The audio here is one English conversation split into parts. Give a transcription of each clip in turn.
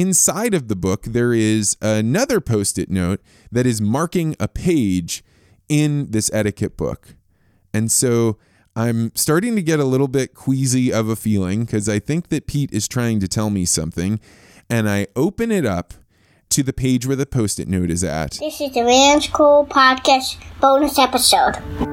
inside of the book, there is another post it note that is marking a page in this etiquette book. And so I'm starting to get a little bit queasy of a feeling because I think that Pete is trying to tell me something. And I open it up to the page where the post it note is at. This is the Vance Crowe Podcast bonus episode.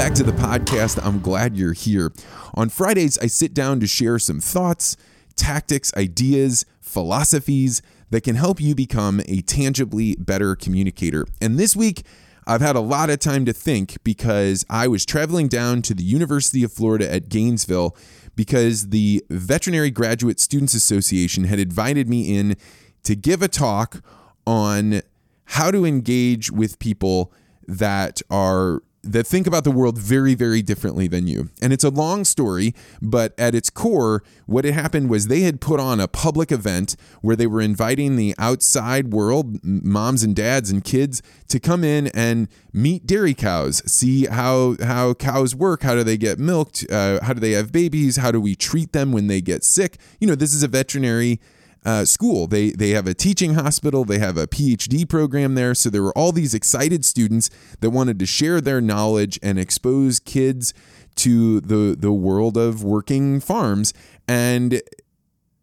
Back to the podcast. I'm glad you're here. On Fridays, I sit down to share some thoughts, tactics, ideas, philosophies that can help you become a tangibly better communicator. And this week, I've had a lot of time to think because I was traveling down to the University of Florida at Gainesville because the Veterinary Graduate Students Association had invited me in to give a talk on how to engage with people that are that think about the world very, very differently than you. And it's a long story, but at its core, what had happened was they had put on a public event where they were inviting the outside world, moms and dads and kids, to come in and meet dairy cows, see how how cows work, how do they get milked, uh, how do they have babies, how do we treat them when they get sick. You know, this is a veterinary uh, school. They they have a teaching hospital. They have a PhD program there. So there were all these excited students that wanted to share their knowledge and expose kids to the the world of working farms. And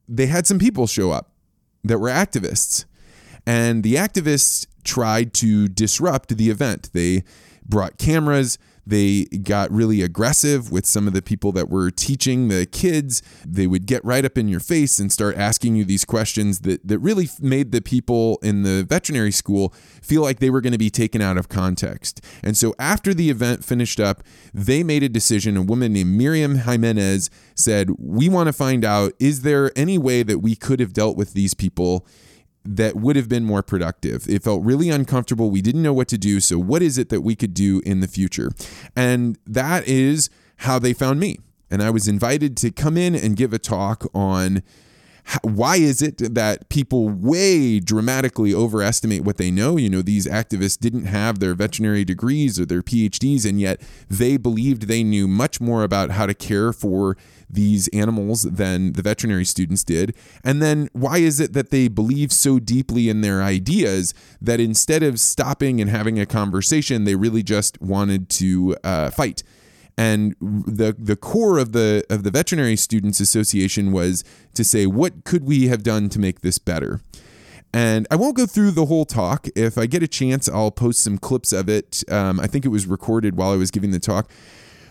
they had some people show up that were activists, and the activists tried to disrupt the event. They brought cameras. They got really aggressive with some of the people that were teaching the kids. They would get right up in your face and start asking you these questions that, that really made the people in the veterinary school feel like they were going to be taken out of context. And so after the event finished up, they made a decision. A woman named Miriam Jimenez said, We want to find out is there any way that we could have dealt with these people? That would have been more productive. It felt really uncomfortable. We didn't know what to do. So, what is it that we could do in the future? And that is how they found me. And I was invited to come in and give a talk on why is it that people way dramatically overestimate what they know? You know, these activists didn't have their veterinary degrees or their PhDs, and yet they believed they knew much more about how to care for these animals than the veterinary students did? And then why is it that they believe so deeply in their ideas that instead of stopping and having a conversation, they really just wanted to uh, fight? And the the core of the of the veterinary students association was to say what could we have done to make this better. And I won't go through the whole talk. If I get a chance, I'll post some clips of it. Um, I think it was recorded while I was giving the talk.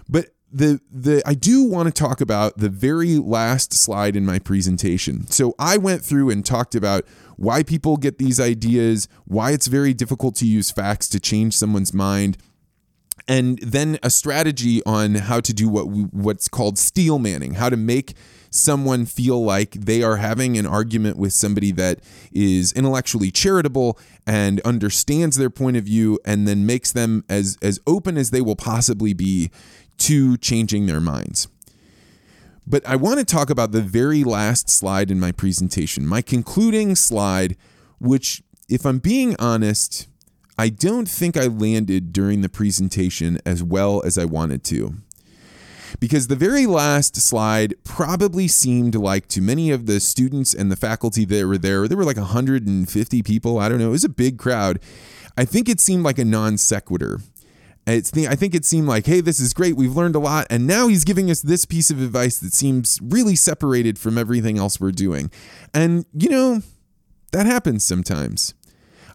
But the the I do want to talk about the very last slide in my presentation. So I went through and talked about why people get these ideas, why it's very difficult to use facts to change someone's mind, and then a strategy on how to do what we, what's called steel manning, how to make someone feel like they are having an argument with somebody that is intellectually charitable and understands their point of view and then makes them as as open as they will possibly be to changing their minds. But I want to talk about the very last slide in my presentation, my concluding slide, which, if I'm being honest, I don't think I landed during the presentation as well as I wanted to. Because the very last slide probably seemed like to many of the students and the faculty that were there, there were like 150 people. I don't know. It was a big crowd. I think it seemed like a non sequitur. It's the, I think it seemed like, hey, this is great. We've learned a lot. And now he's giving us this piece of advice that seems really separated from everything else we're doing. And, you know, that happens sometimes.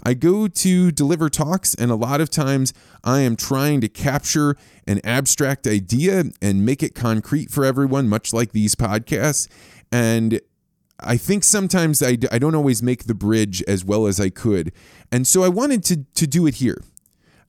I go to deliver talks, and a lot of times I am trying to capture an abstract idea and make it concrete for everyone, much like these podcasts. And I think sometimes I, I don't always make the bridge as well as I could. And so I wanted to, to do it here.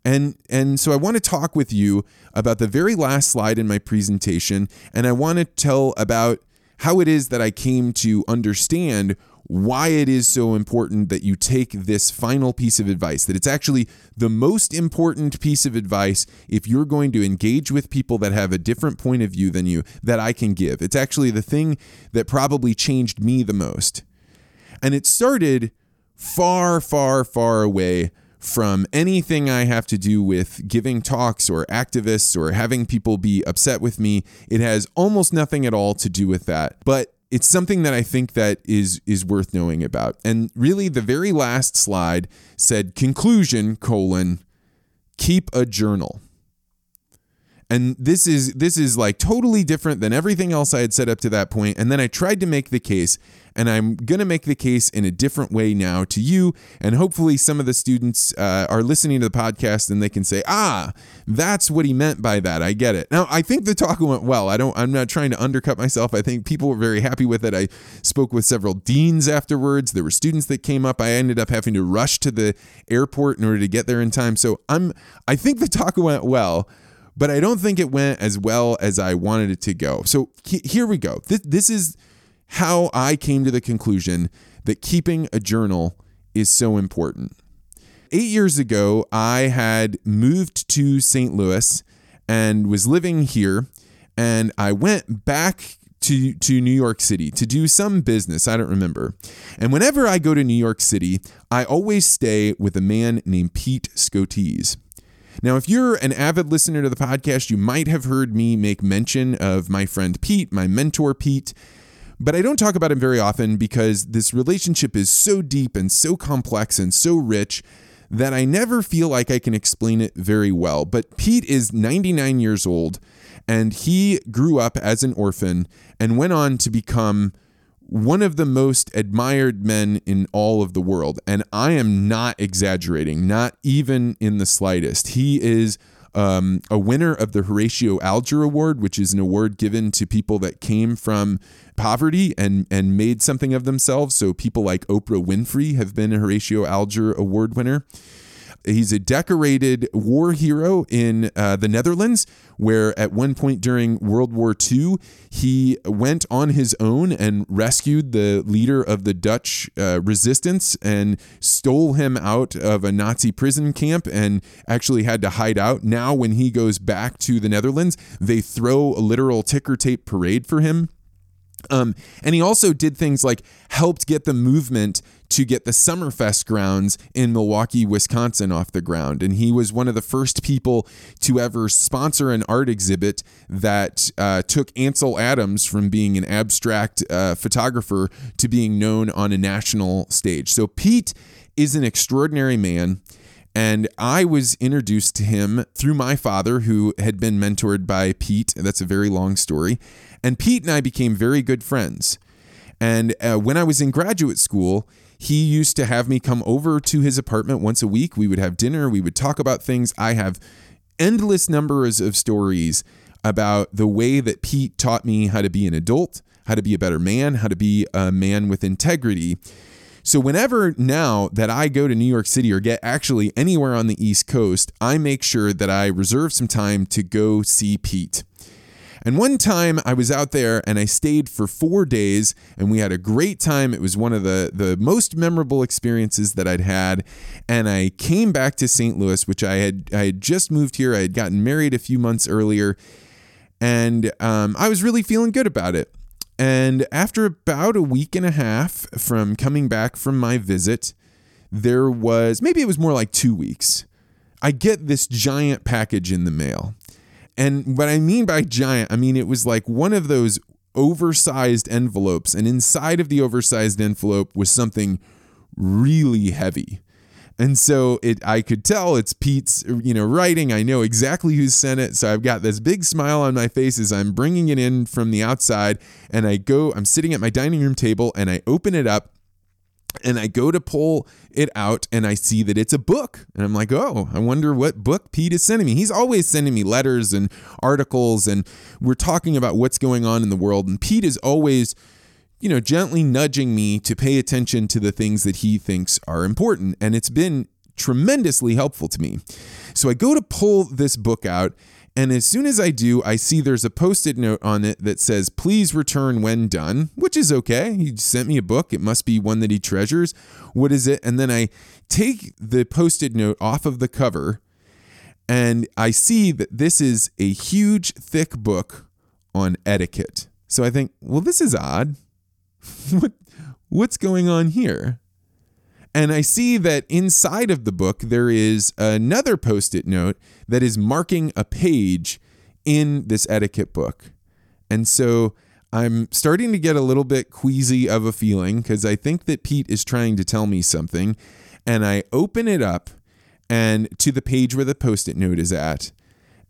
And and so I want to talk with you about the very last slide in my presentation and I want to tell about how it is that I came to understand why it is so important that you take this final piece of advice that it's actually the most important piece of advice if you're going to engage with people that have a different point of view than you that I can give. It's actually the thing that probably changed me the most. And it started far far far away from anything I have to do with giving talks or activists or having people be upset with me. It has almost nothing at all to do with that. But it's something that I think that is is worth knowing about. And really the very last slide said conclusion colon keep a journal. And this is this is like totally different than everything else I had set up to that point. And then I tried to make the case, and I'm gonna make the case in a different way now to you. And hopefully, some of the students uh, are listening to the podcast and they can say, "Ah, that's what he meant by that. I get it." Now, I think the talk went well. I don't. I'm not trying to undercut myself. I think people were very happy with it. I spoke with several deans afterwards. There were students that came up. I ended up having to rush to the airport in order to get there in time. So I'm. I think the talk went well but I don't think it went as well as I wanted it to go. So here we go. This, this is how I came to the conclusion that keeping a journal is so important. Eight years ago, I had moved to St. Louis and was living here, and I went back to, to New York City to do some business. I don't remember. And whenever I go to New York City, I always stay with a man named Pete Scotese. Now, if you're an avid listener to the podcast, you might have heard me make mention of my friend Pete, my mentor Pete. But I don't talk about him very often because this relationship is so deep and so complex and so rich that I never feel like I can explain it very well. But Pete is 99 years old and he grew up as an orphan and went on to become one of the most admired men in all of the world. And I am not exaggerating, not even in the slightest. He is um, a winner of the Horatio Alger Award, which is an award given to people that came from poverty and, and made something of themselves. So people like Oprah Winfrey have been a Horatio Alger Award winner. He's a decorated war hero in uh, the Netherlands, where at one point during World War II, he went on his own and rescued the leader of the Dutch uh, resistance and stole him out of a Nazi prison camp and actually had to hide out. Now, when he goes back to the Netherlands, they throw a literal ticker tape parade for him. Um, and he also did things like helped get the movement to get the Summerfest grounds in Milwaukee, Wisconsin off the ground. And he was one of the first people to ever sponsor an art exhibit that uh, took Ansel Adams from being an abstract uh, photographer to being known on a national stage. So Pete is an extraordinary man. And I was introduced to him through my father, who had been mentored by Pete. That's a very long story. And Pete and I became very good friends. And uh, when I was in graduate school, he used to have me come over to his apartment once a week. We would have dinner, we would talk about things. I have endless numbers of stories about the way that Pete taught me how to be an adult, how to be a better man, how to be a man with integrity. So, whenever now that I go to New York City or get actually anywhere on the East Coast, I make sure that I reserve some time to go see Pete. And one time I was out there and I stayed for four days and we had a great time. It was one of the, the most memorable experiences that I'd had. And I came back to St. Louis, which I had I had just moved here. I had gotten married a few months earlier. And um, I was really feeling good about it. And after about a week and a half from coming back from my visit, there was maybe it was more like two weeks. I get this giant package in the mail. And what I mean by giant, I mean it was like one of those oversized envelopes, and inside of the oversized envelope was something really heavy. And so it I could tell it's Pete's you know writing. I know exactly who sent it. So I've got this big smile on my face as I'm bringing it in from the outside and I go I'm sitting at my dining room table and I open it up and I go to pull it out and I see that it's a book. And I'm like, oh, I wonder what book Pete is sending me. He's always sending me letters and articles, and we're talking about what's going on in the world. And Pete is always, you know, gently nudging me to pay attention to the things that he thinks are important. And it's been tremendously helpful to me. So I go to pull this book out and as soon as I do, I see there's a post it note on it that says, please return when done, which is okay. He sent me a book. It must be one that he treasures. What is it? And then I take the post it note off of the cover and I see that this is a huge, thick book on etiquette. So I think, well, this is odd. what, what's going on here? And I see that inside of the book, there is another post it note that is marking a page in this etiquette book. And so I'm starting to get a little bit queasy of a feeling because I think that Pete is trying to tell me something. And I open it up and to the page where the post it note is at.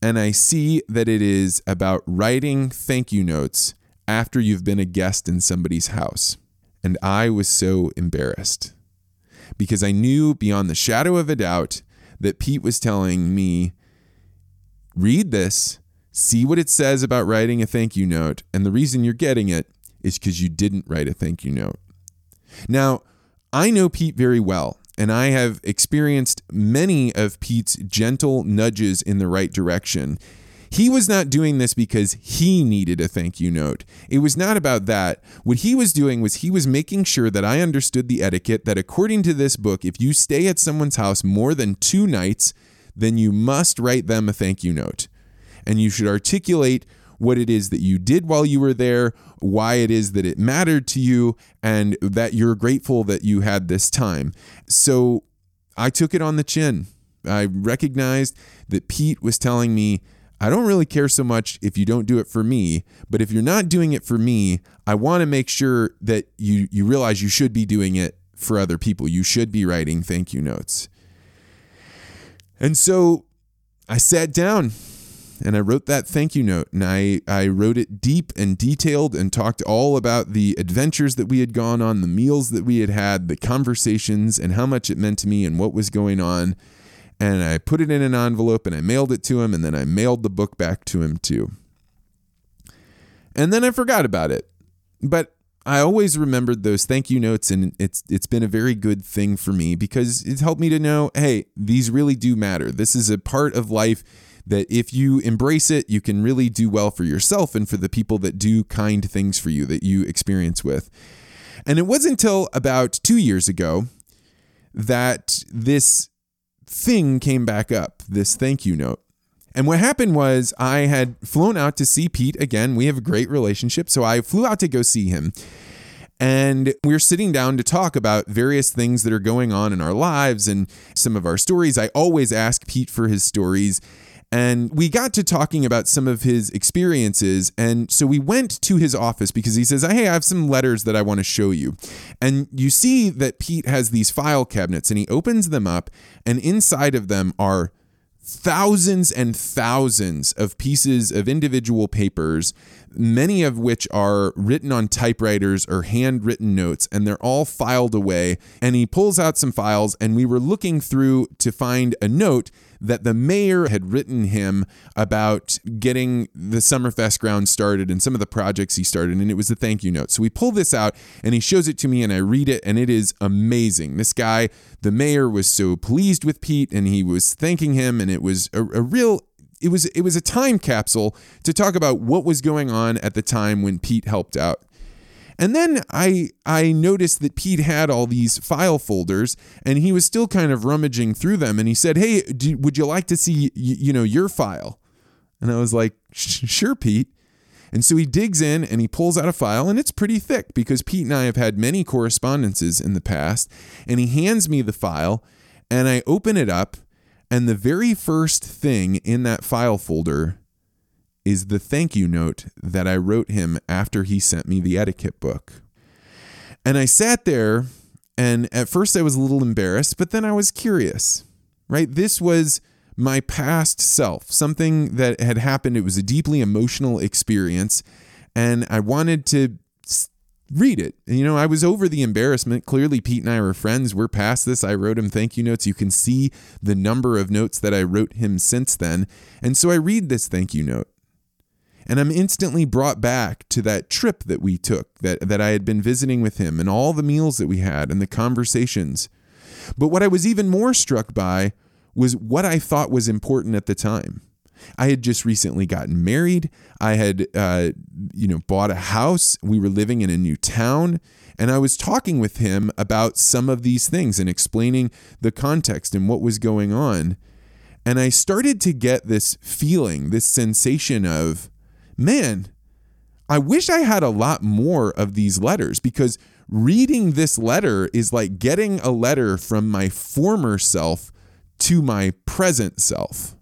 And I see that it is about writing thank you notes after you've been a guest in somebody's house. And I was so embarrassed because I knew beyond the shadow of a doubt that Pete was telling me, read this see what it says about writing a thank you note. And the reason you're getting it is because you didn't write a thank you note. Now, I know Pete very well, and I have experienced many of Pete's gentle nudges in the right direction. He was not doing this because he needed a thank you note. It was not about that. What he was doing was he was making sure that I understood the etiquette that, according to this book, if you stay at someone's house more than two nights, then you must write them a thank you note and you should articulate what it is that you did while you were there, why it is that it mattered to you, and that you're grateful that you had this time. So I took it on the chin. I recognized that Pete was telling me, I don't really care so much if you don't do it for me, but if you're not doing it for me, I want to make sure that you you realize you should be doing it for other people. You should be writing thank you notes. And so I sat down and I wrote that thank you note and I, I wrote it deep and detailed and talked all about the adventures that we had gone on, the meals that we had had, the conversations, and how much it meant to me and what was going on. And I put it in an envelope and I mailed it to him, and then I mailed the book back to him too. And then I forgot about it. But I always remembered those thank you notes, and it's it's been a very good thing for me because it's helped me to know, hey, these really do matter. This is a part of life that if you embrace it, you can really do well for yourself and for the people that do kind things for you that you experience with. And it wasn't until about two years ago that this thing came back up, this thank you note. And what happened was I had flown out to see Pete again. We have a great relationship. So I flew out to go see him. And we are sitting down to talk about various things that are going on in our lives and some of our stories. I always ask Pete for his stories. And we got to talking about some of his experiences. And so we went to his office because he says, Hey, I have some letters that I want to show you. And you see that Pete has these file cabinets and he opens them up, and inside of them are thousands and thousands of pieces of individual papers, many of which are written on typewriters or handwritten notes, and they're all filed away. And he pulls out some files, and we were looking through to find a note that the mayor had written him about getting the Summerfest ground started and some of the projects he started, and it was a thank you note. So we pull this out and he shows it to me, and I read it, and it is amazing. This guy, the mayor, was so pleased with Pete, and he was thanking him, and it was a, a real it was it was a time capsule to talk about what was going on at the time when Pete helped out. And then I I noticed that Pete had all these file folders and he was still kind of rummaging through them and he said, "Hey, do, would you like to see you, you know your file?" And I was like, "Sure, Pete." And so he digs in and he pulls out a file, and it's pretty thick because Pete and I have had many correspondences in the past. And he hands me the file, and I open it up, and the very first thing in that file folder is the thank you note that I wrote him after he sent me the etiquette book. And I sat there, and at first I was a little embarrassed, but then I was curious, right? This was my past self, something that had happened. It was a deeply emotional experience, and I wanted to read it. You know, I was over the embarrassment. Clearly, Pete and I were friends. We're past this. I wrote him thank you notes. You can see the number of notes that I wrote him since then. And so I read this thank you note. And I'm instantly brought back to that trip that we took, that, that I had been visiting with him, and all the meals that we had and the conversations. But what I was even more struck by was what I thought was important at the time. I had just recently gotten married. I had, uh, you know, bought a house. We were living in a new town. And I was talking with him about some of these things and explaining the context and what was going on. And I started to get this feeling, this sensation of, man, I wish I had a lot more of these letters because reading this letter is like getting a letter from my former self to my present self.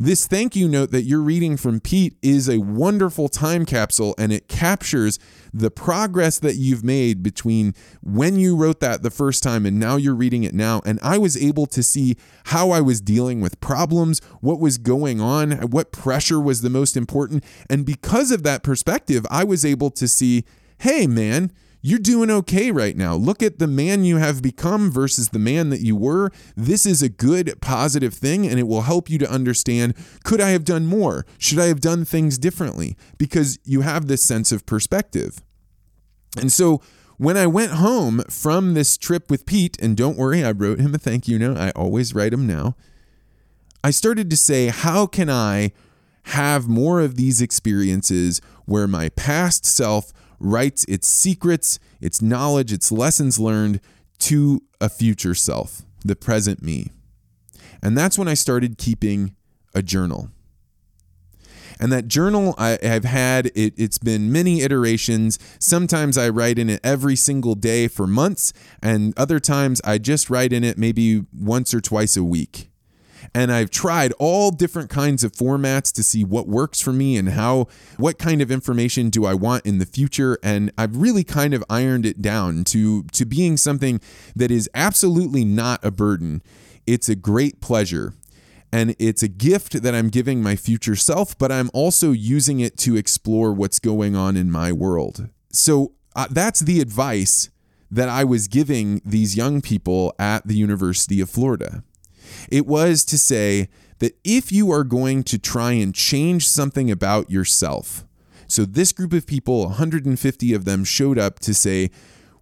This thank you note that you're reading from Pete is a wonderful time capsule and it captures the progress that you've made between when you wrote that the first time and now you're reading it now. And I was able to see how I was dealing with problems, what was going on, what pressure was the most important. And because of that perspective, I was able to see, hey, man, you're doing okay right now. Look at the man you have become versus the man that you were. This is a good, positive thing, and it will help you to understand could I have done more? Should I have done things differently? Because you have this sense of perspective. And so, when I went home from this trip with Pete, and don't worry, I wrote him a thank you note. I always write him now. I started to say, how can I have more of these experiences where my past self writes its secrets, its knowledge, its lessons learned to a future self, the present me. And that's when I started keeping a journal. And that journal I, have had, it, it's been many iterations. Sometimes I write in it every single day for months, and other times I just write in it maybe once or twice a week and I've tried all different kinds of formats to see what works for me and how what kind of information do I want in the future and I've really kind of ironed it down to to being something that is absolutely not a burden. It's a great pleasure. And it's a gift that I'm giving my future self, but I'm also using it to explore what's going on in my world. So uh, that's the advice that I was giving these young people at the University of Florida. It was to say that if you are going to try and change something about yourself, so this group of people, 150 of them, showed up to say,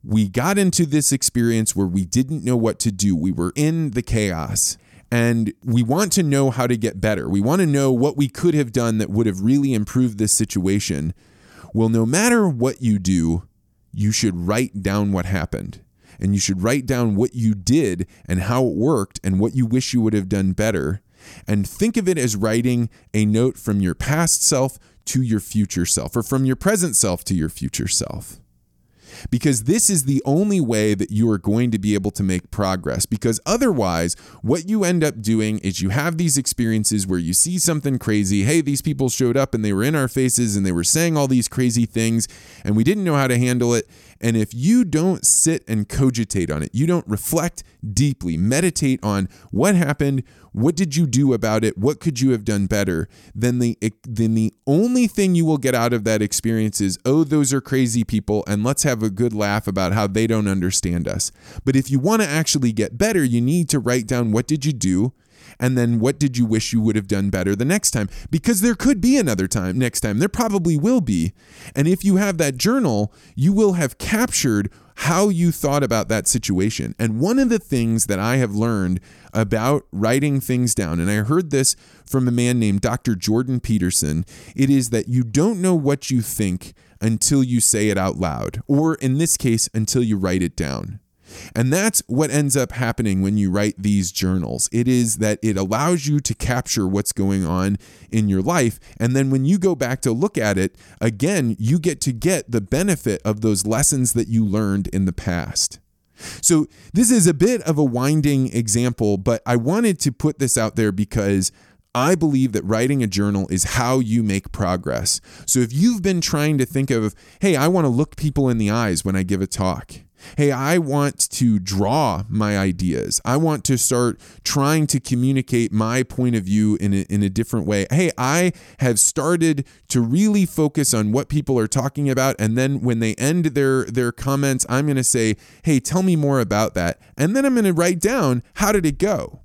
we got into this experience where we didn't know what to do. We were in the chaos and we want to know how to get better. We want to know what we could have done that would have really improved this situation. Well, no matter what you do, you should write down what happened and you should write down what you did and how it worked and what you wish you would have done better. And think of it as writing a note from your past self to your future self or from your present self to your future self because this is the only way that you are going to be able to make progress. Because otherwise, what you end up doing is you have these experiences where you see something crazy. Hey, these people showed up and they were in our faces and they were saying all these crazy things, and we didn't know how to handle it. And if you don't sit and cogitate on it, you don't reflect deeply, meditate on what happened, what did you do about it, what could you have done better, then the then the only thing you will get out of that experience is, oh, those are crazy people, and let's have a good laugh about how they don't understand us. But if you want to actually get better, you need to write down what did you do and then what did you wish you would have done better the next time? Because there could be another time next time. There probably will be. And if you have that journal you will have captured how you thought about that situation. And one of the things that i have learned about writing things down and i heard this from a man named dr jordan peterson it is that you don't know what you think until you say it out loud or in this case until you write it down and that's what ends up happening when you write these journals. It is that it allows you to capture what's going on in your life. And then when you go back to look at it, again, you get to get the benefit of those lessons that you learned in the past. So, this is a bit of a winding example, but I wanted to put this out there because I believe that writing a journal is how you make progress. So, if you've been trying to think of, hey, I want to look people in the eyes when I give a talk, Hey, I want to draw my ideas. I want to start trying to communicate my point of view in a, in a different way. Hey, I have started to really focus on what people are talking about. And then when they end their, their comments, I'm going to say, hey, tell me more about that. And then I'm going to write down, how did it go?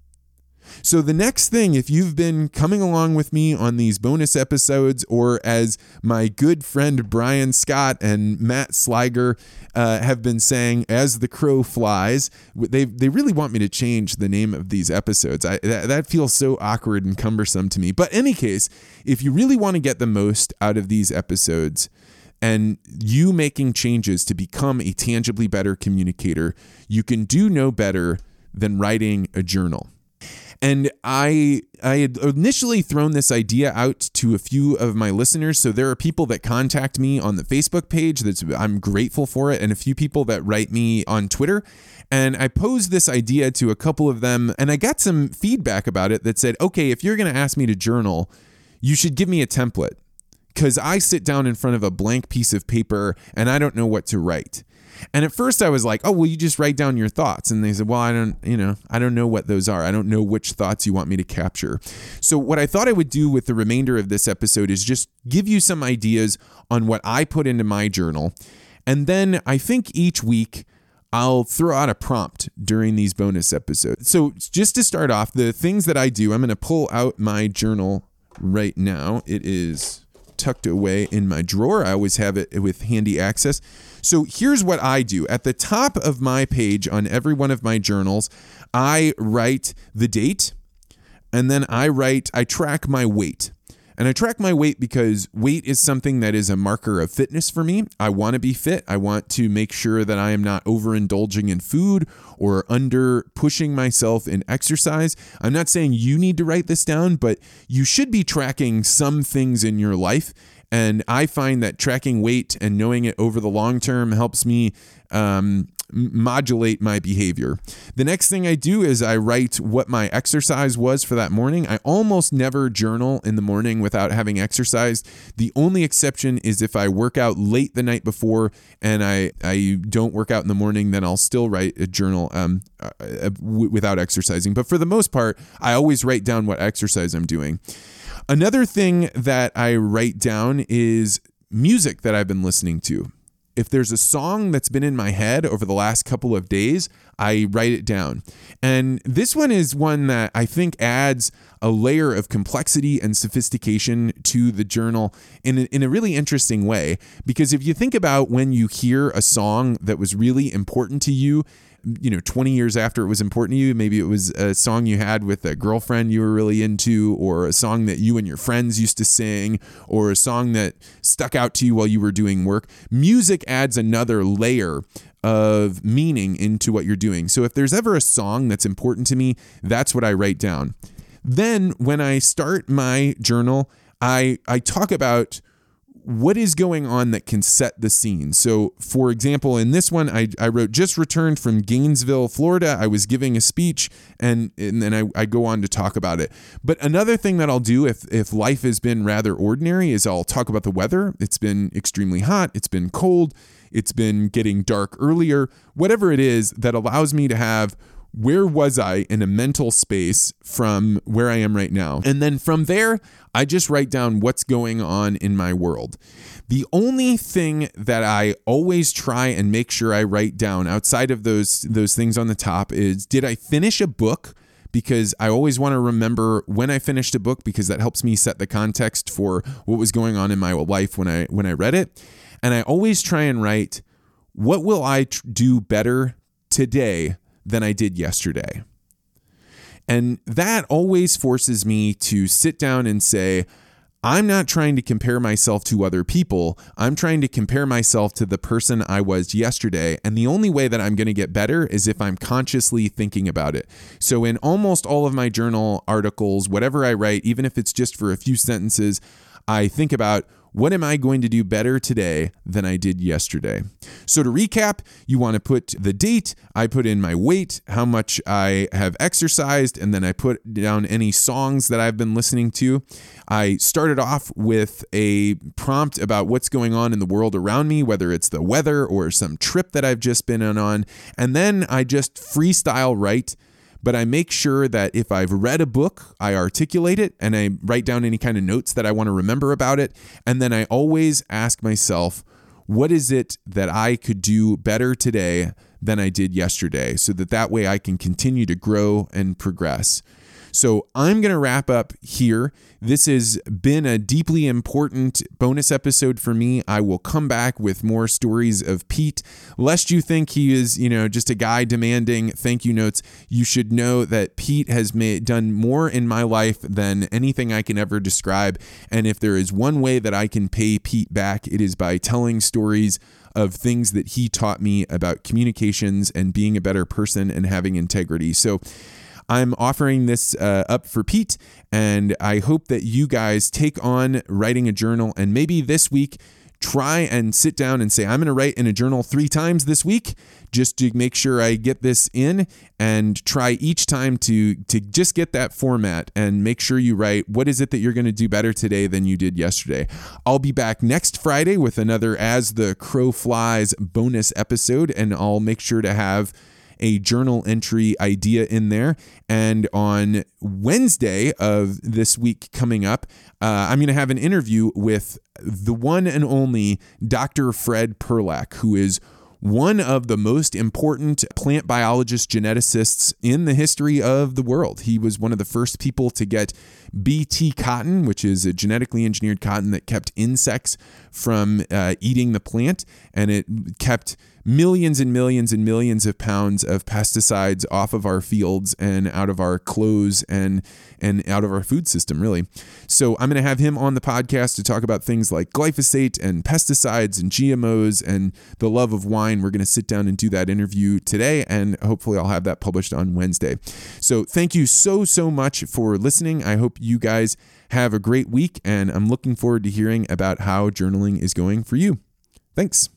So, the next thing, if you've been coming along with me on these bonus episodes, or as my good friend Brian Scott and Matt Sliger uh, have been saying, as the crow flies, they, they really want me to change the name of these episodes. I, that, that feels so awkward and cumbersome to me. But, any case, if you really want to get the most out of these episodes, and you making changes to become a tangibly better communicator, you can do no better than writing a journal. And I I had initially thrown this idea out to a few of my listeners. So there are people that contact me on the Facebook page that's I'm grateful for it and a few people that write me on Twitter. And I posed this idea to a couple of them and I got some feedback about it that said, "Okay, if you're going to ask me to journal, you should give me a template." Cuz I sit down in front of a blank piece of paper and I don't know what to write. And at first I was like, oh, well, you just write down your thoughts. And they said, well, I don't, you know, I don't know what those are. I don't know which thoughts you want me to capture. So what I thought I would do with the remainder of this episode is just give you some ideas on what I put into my journal. And then I think each week, I'll throw out a prompt during these bonus episodes. So, just to start off, the things that I do, I'm going to pull out my journal right now. It is tucked away in my drawer. I always have it with handy access. So here's what I do. At the top of my page on every one of my journals, I write the date and then I write, I track my weight. And I track my weight because weight is something that is a marker of fitness for me. I want to be fit. I want to make sure that I am not overindulging in food or under pushing myself in exercise. I'm not saying you need to write this down, but you should be tracking some things in your life and I find that tracking weight and knowing it over the long term helps me um, modulate my behavior. The next thing I do is I write what my exercise was for that morning. I almost never journal in the morning without having exercised. The only exception is if I work out late the night before and I, I don't work out in the morning, then I'll still write a journal um, uh, w- without exercising. But for the most part, I always write down what exercise I'm doing. Another thing that I write down is music that I've been listening to. If there's a song that's been in my head over the last couple of days, I write it down. And this one is one that I think adds a layer of complexity and sophistication to the journal in a, in a really interesting way. Because if you think about when you hear a song that was really important to you, you know 20 years after it was important to you maybe it was a song you had with a girlfriend you were really into or a song that you and your friends used to sing or a song that stuck out to you while you were doing work. Music adds another layer of meaning into what you're doing. So if there's ever a song that's important to me that's what I write down. Then when I start my journal I I talk about what is going on that can set the scene. So, for example, in this one, I, I wrote just returned from Gainesville, Florida. I was giving a speech and, and then I, I go on to talk about it. But another thing that I'll do if, if life has been rather ordinary is I'll talk about the weather. It's been extremely hot, it's been cold, it's been getting dark earlier, whatever it is that allows me to have where was I in a mental space from where I am right now? And then from there, I just write down what's going on in my world. The only thing that I always try and make sure I write down outside of those those things on the top is did I finish a book? Because I always want to remember when I finished a book because that helps me set the context for what was going on in my life when I when I read it. And I always try and write what will I tr- do better today than I did yesterday. And that always forces me to sit down and say, I'm not trying to compare myself to other people. I'm trying to compare myself to the person I was yesterday. And the only way that I'm going to get better is if I'm consciously thinking about it. So, in almost all of my journal articles, whatever I write, even if it's just for a few sentences, I think about what am I going to do better today than I did yesterday? So, to recap, you want to put the date, I put in my weight, how much I have exercised, and then I put down any songs that I've been listening to. I started off with a prompt about what's going on in the world around me, whether it's the weather or some trip that I've just been on. And then I just freestyle write but I make sure that if I've read a book, I articulate it and I write down any kind of notes that I want to remember about it. And then I always ask myself, what is it that I could do better today than I did yesterday so that that way I can continue to grow and progress. So I'm going to wrap up here. This has been a deeply important bonus episode for me. I will come back with more stories of Pete. Lest you think he is, you know, just a guy demanding thank you notes, you should know that Pete has made done more in my life than anything I can ever describe. And if there is one way that I can pay Pete back, it is by telling stories of things that he taught me about communications and being a better person and having integrity. So I'm offering this uh, up for Pete, and I hope that you guys take on writing a journal and maybe this week try and sit down and say, I'm going to write in a journal three times this week just to make sure I get this in and try each time to to just get that format and make sure you write what is it that you're going to do better today than you did yesterday. I'll be back next Friday with another As the Crow Flies bonus episode and I'll make sure to have a journal entry idea in there. And on Wednesday of this week coming up, uh, I'm going to have an interview with the one and only Dr. Fred Perlak, who is one of the most important plant biologist geneticists in the history of the world. He was one of the first people to get BT cotton, which is a genetically engineered cotton that kept insects from uh, eating the plant, and it kept millions and millions and millions of pounds of pesticides off of our fields and out of our clothes and and out of our food system really. So I'm going to have him on the podcast to talk about things like glyphosate and pesticides and GMOs and the love of wine. We're going to sit down and do that interview today and hopefully I'll have that published on Wednesday. So thank you so so much for listening. I hope you guys have a great week, and I'm looking forward to hearing about how journaling is going for you. Thanks.